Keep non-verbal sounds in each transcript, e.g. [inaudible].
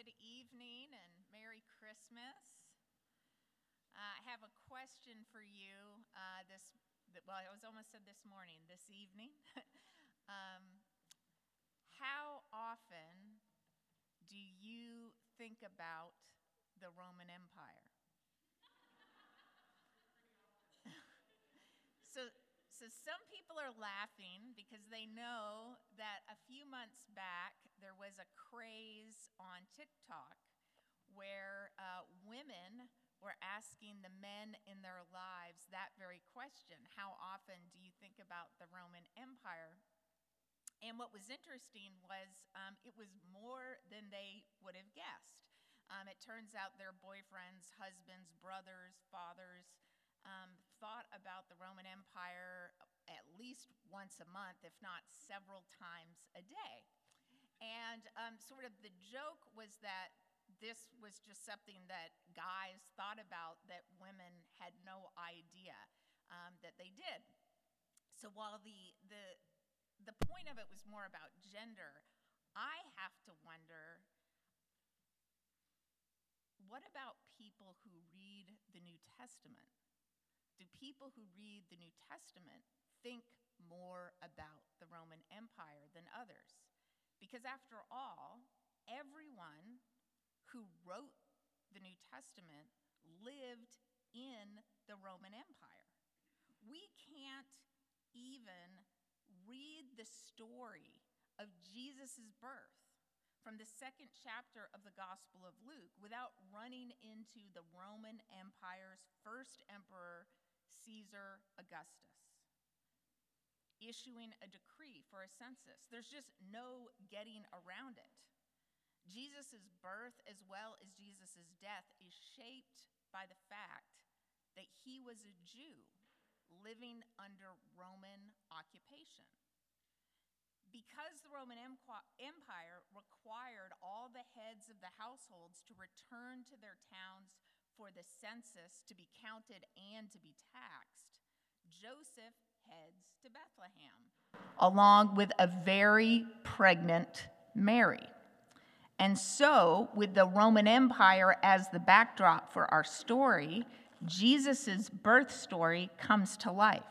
good evening and Merry Christmas. Uh, I have a question for you uh, this, well, I was almost said this morning, this evening. [laughs] um, how often do you think about the Roman Empire? [laughs] so, so some people are laughing because they know that a few months back there was a craze on TikTok where uh, women were asking the men in their lives that very question How often do you think about the Roman Empire? And what was interesting was um, it was more than they would have guessed. Um, it turns out their boyfriends, husbands, brothers, fathers, um, thought about the Roman Empire at least once a month, if not several times a day. And um, sort of the joke was that this was just something that guys thought about that women had no idea um, that they did. So while the, the, the point of it was more about gender, I have to wonder what about people who read the New Testament? do people who read the New Testament think more about the Roman Empire than others? Because after all, everyone who wrote the New Testament lived in the Roman Empire. We can't even read the story of Jesus' birth from the second chapter of the Gospel of Luke without running into the Roman Empire's first emperor, Caesar Augustus, issuing a decree for a census. There's just no getting around it. Jesus' birth, as well as Jesus' death, is shaped by the fact that he was a Jew living under Roman occupation. Because the Roman Empire required all the heads of the households to return to their towns for the census to be counted and to be taxed, Joseph heads to Bethlehem, along with a very pregnant Mary. And so, with the Roman Empire as the backdrop for our story, Jesus' birth story comes to life.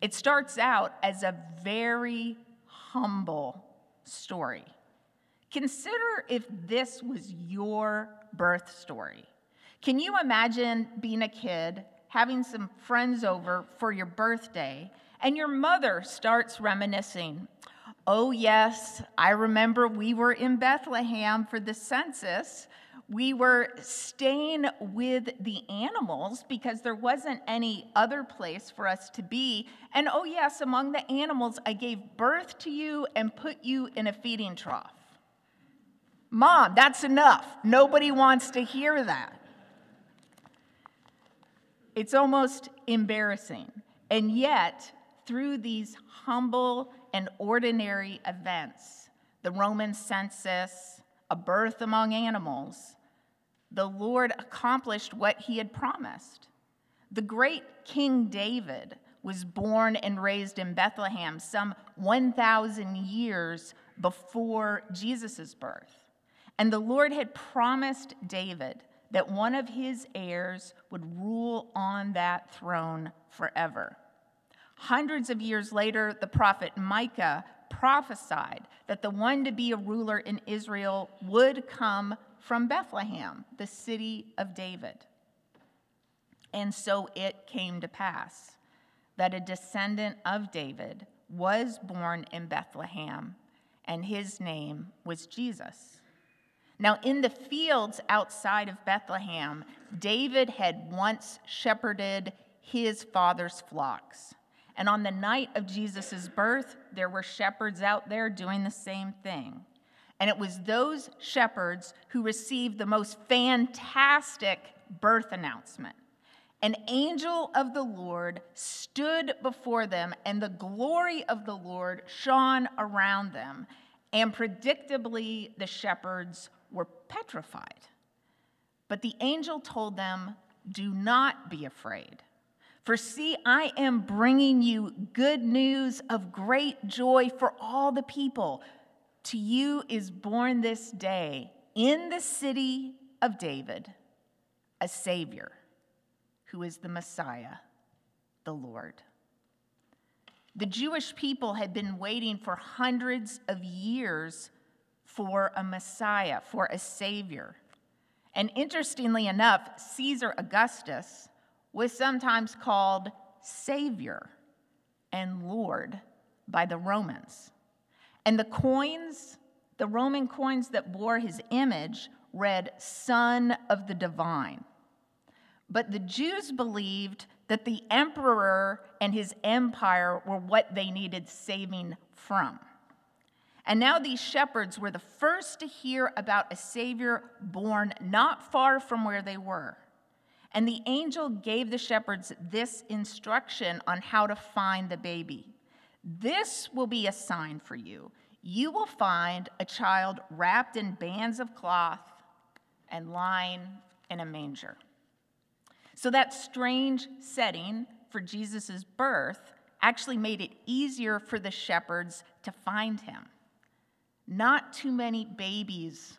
It starts out as a very humble story. Consider if this was your birth story. Can you imagine being a kid, having some friends over for your birthday, and your mother starts reminiscing? Oh, yes, I remember we were in Bethlehem for the census. We were staying with the animals because there wasn't any other place for us to be. And oh, yes, among the animals, I gave birth to you and put you in a feeding trough. Mom, that's enough. Nobody wants to hear that. It's almost embarrassing. And yet, through these humble and ordinary events, the Roman census, a birth among animals, the Lord accomplished what he had promised. The great King David was born and raised in Bethlehem some 1,000 years before Jesus' birth. And the Lord had promised David that one of his heirs would rule on that throne forever. Hundreds of years later, the prophet Micah prophesied that the one to be a ruler in Israel would come from Bethlehem, the city of David. And so it came to pass that a descendant of David was born in Bethlehem, and his name was Jesus. Now, in the fields outside of Bethlehem, David had once shepherded his father's flocks. And on the night of Jesus' birth, there were shepherds out there doing the same thing. And it was those shepherds who received the most fantastic birth announcement. An angel of the Lord stood before them, and the glory of the Lord shone around them. And predictably, the shepherds were petrified. But the angel told them, Do not be afraid. For see, I am bringing you good news of great joy for all the people. To you is born this day in the city of David a Savior who is the Messiah, the Lord. The Jewish people had been waiting for hundreds of years for a Messiah, for a Savior. And interestingly enough, Caesar Augustus was sometimes called Savior and Lord by the Romans. And the coins, the Roman coins that bore his image, read Son of the Divine. But the Jews believed that the emperor and his empire were what they needed saving from. And now these shepherds were the first to hear about a Savior born not far from where they were. And the angel gave the shepherds this instruction on how to find the baby This will be a sign for you. You will find a child wrapped in bands of cloth and lying in a manger. So, that strange setting for Jesus' birth actually made it easier for the shepherds to find him. Not too many babies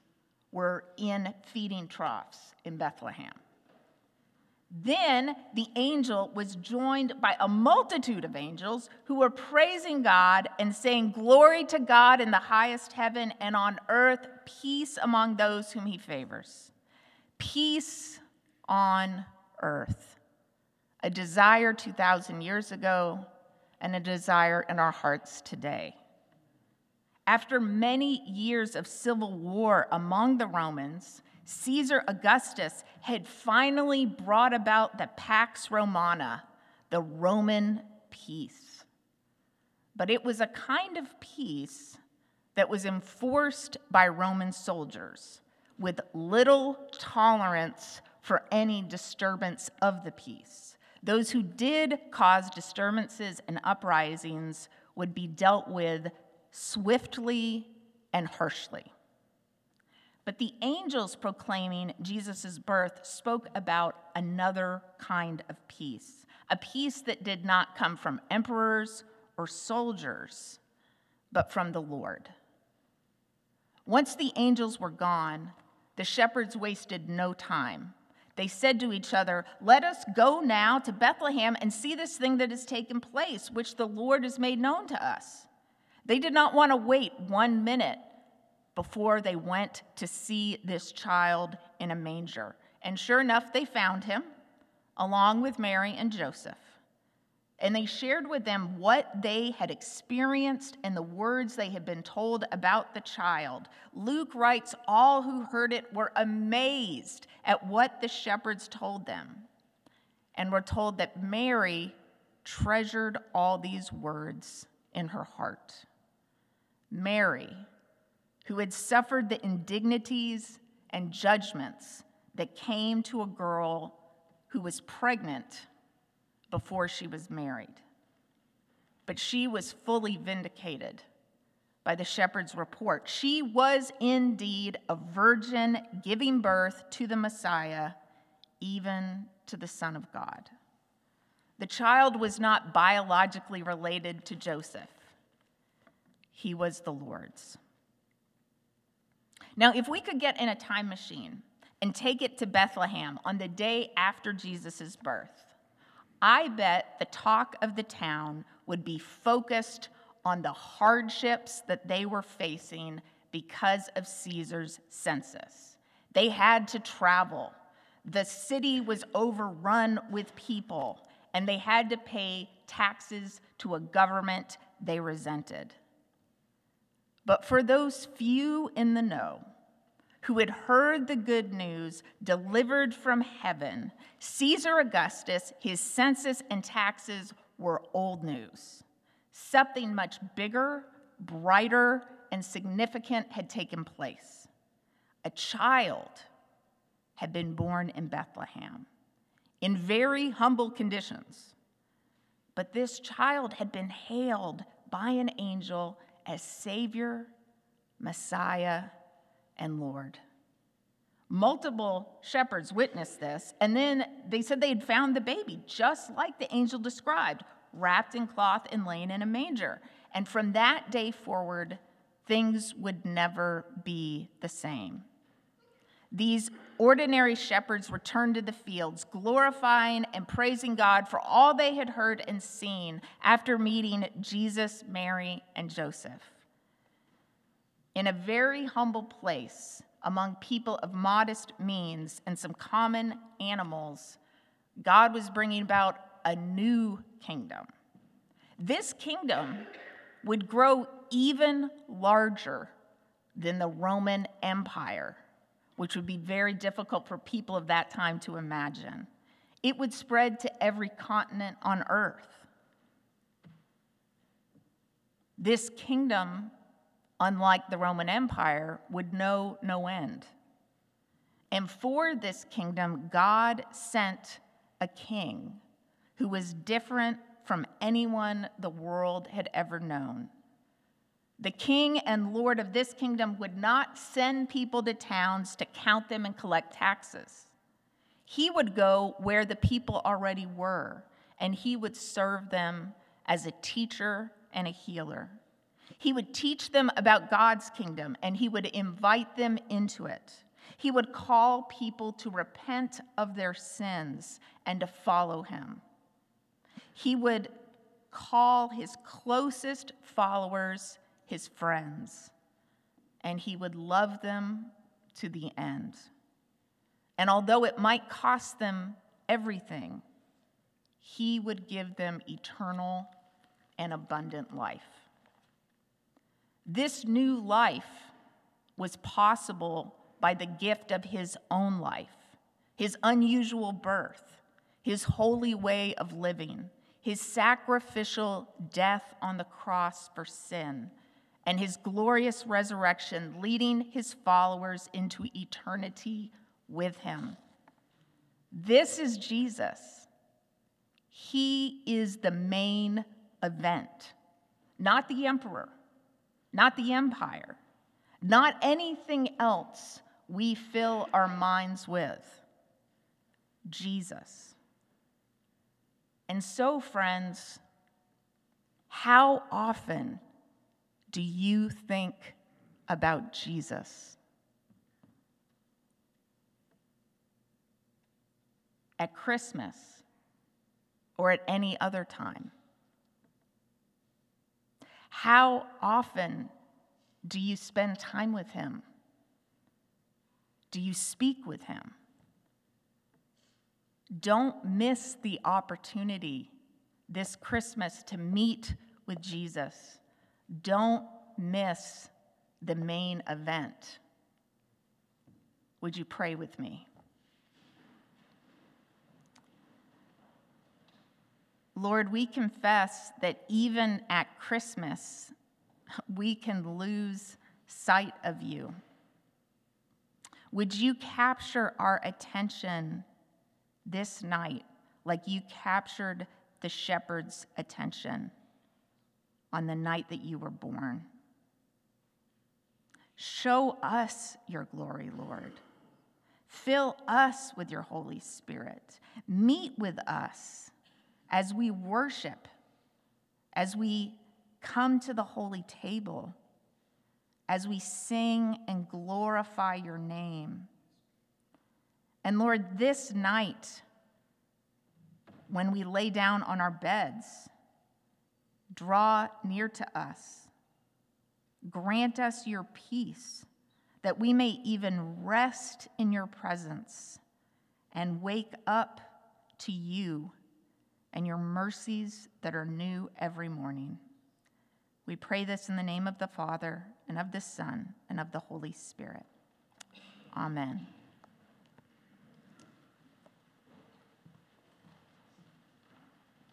were in feeding troughs in Bethlehem. Then the angel was joined by a multitude of angels who were praising God and saying, Glory to God in the highest heaven, and on earth, peace among those whom he favors. Peace on earth. A desire 2,000 years ago, and a desire in our hearts today. After many years of civil war among the Romans, Caesar Augustus had finally brought about the Pax Romana, the Roman peace. But it was a kind of peace that was enforced by Roman soldiers with little tolerance for any disturbance of the peace. Those who did cause disturbances and uprisings would be dealt with swiftly and harshly. But the angels proclaiming Jesus' birth spoke about another kind of peace, a peace that did not come from emperors or soldiers, but from the Lord. Once the angels were gone, the shepherds wasted no time. They said to each other, Let us go now to Bethlehem and see this thing that has taken place, which the Lord has made known to us. They did not want to wait one minute before they went to see this child in a manger. And sure enough, they found him along with Mary and Joseph. And they shared with them what they had experienced and the words they had been told about the child. Luke writes, All who heard it were amazed at what the shepherds told them, and were told that Mary treasured all these words in her heart. Mary, who had suffered the indignities and judgments that came to a girl who was pregnant before she was married. But she was fully vindicated by the shepherd's report. She was indeed a virgin giving birth to the Messiah, even to the Son of God. The child was not biologically related to Joseph, he was the Lord's. Now, if we could get in a time machine and take it to Bethlehem on the day after Jesus' birth, I bet the talk of the town would be focused on the hardships that they were facing because of Caesar's census. They had to travel. The city was overrun with people, and they had to pay taxes to a government they resented. But for those few in the know who had heard the good news delivered from heaven, Caesar Augustus, his census and taxes were old news. Something much bigger, brighter, and significant had taken place. A child had been born in Bethlehem in very humble conditions. But this child had been hailed by an angel as Savior, Messiah, and Lord. Multiple shepherds witnessed this, and then they said they had found the baby, just like the angel described, wrapped in cloth and laying in a manger. And from that day forward, things would never be the same. These ordinary shepherds returned to the fields, glorifying and praising God for all they had heard and seen after meeting Jesus, Mary, and Joseph. In a very humble place, among people of modest means and some common animals, God was bringing about a new kingdom. This kingdom would grow even larger than the Roman Empire which would be very difficult for people of that time to imagine. It would spread to every continent on earth. This kingdom, unlike the Roman Empire, would know no end. And for this kingdom, God sent a king who was different from anyone the world had ever known. The king and lord of this kingdom would not send people to towns to count them and collect taxes. He would go where the people already were, and he would serve them as a teacher and a healer. He would teach them about God's kingdom, and he would invite them into it. He would call people to repent of their sins and to follow him. He would call his closest followers his friends, and he would love them to the end. And although it might cost them everything, he would give them eternal and abundant life. This new life was possible by the gift of his own life, his unusual birth, his holy way of living, his sacrificial death on the cross for sin and his glorious resurrection, leading his followers into eternity with him. This is Jesus. He is the main event, not the emperor, not the empire, not anything else we fill our minds with. Jesus. And so, friends, how often do you think about Jesus? At Christmas or at any other time? How often do you spend time with Him? Do you speak with Him? Don't miss the opportunity this Christmas to meet with Jesus don't miss the main event. Would you pray with me? Lord, we confess that even at Christmas, we can lose sight of you. Would you capture our attention this night like you captured the shepherd's attention? On the night that you were born. Show us your glory, Lord. Fill us with your Holy Spirit. Meet with us as we worship, as we come to the holy table, as we sing and glorify your name. And Lord, this night, when we lay down on our beds, Draw near to us. Grant us your peace, that we may even rest in your presence and wake up to you and your mercies that are new every morning. We pray this in the name of the Father, and of the Son, and of the Holy Spirit. Amen.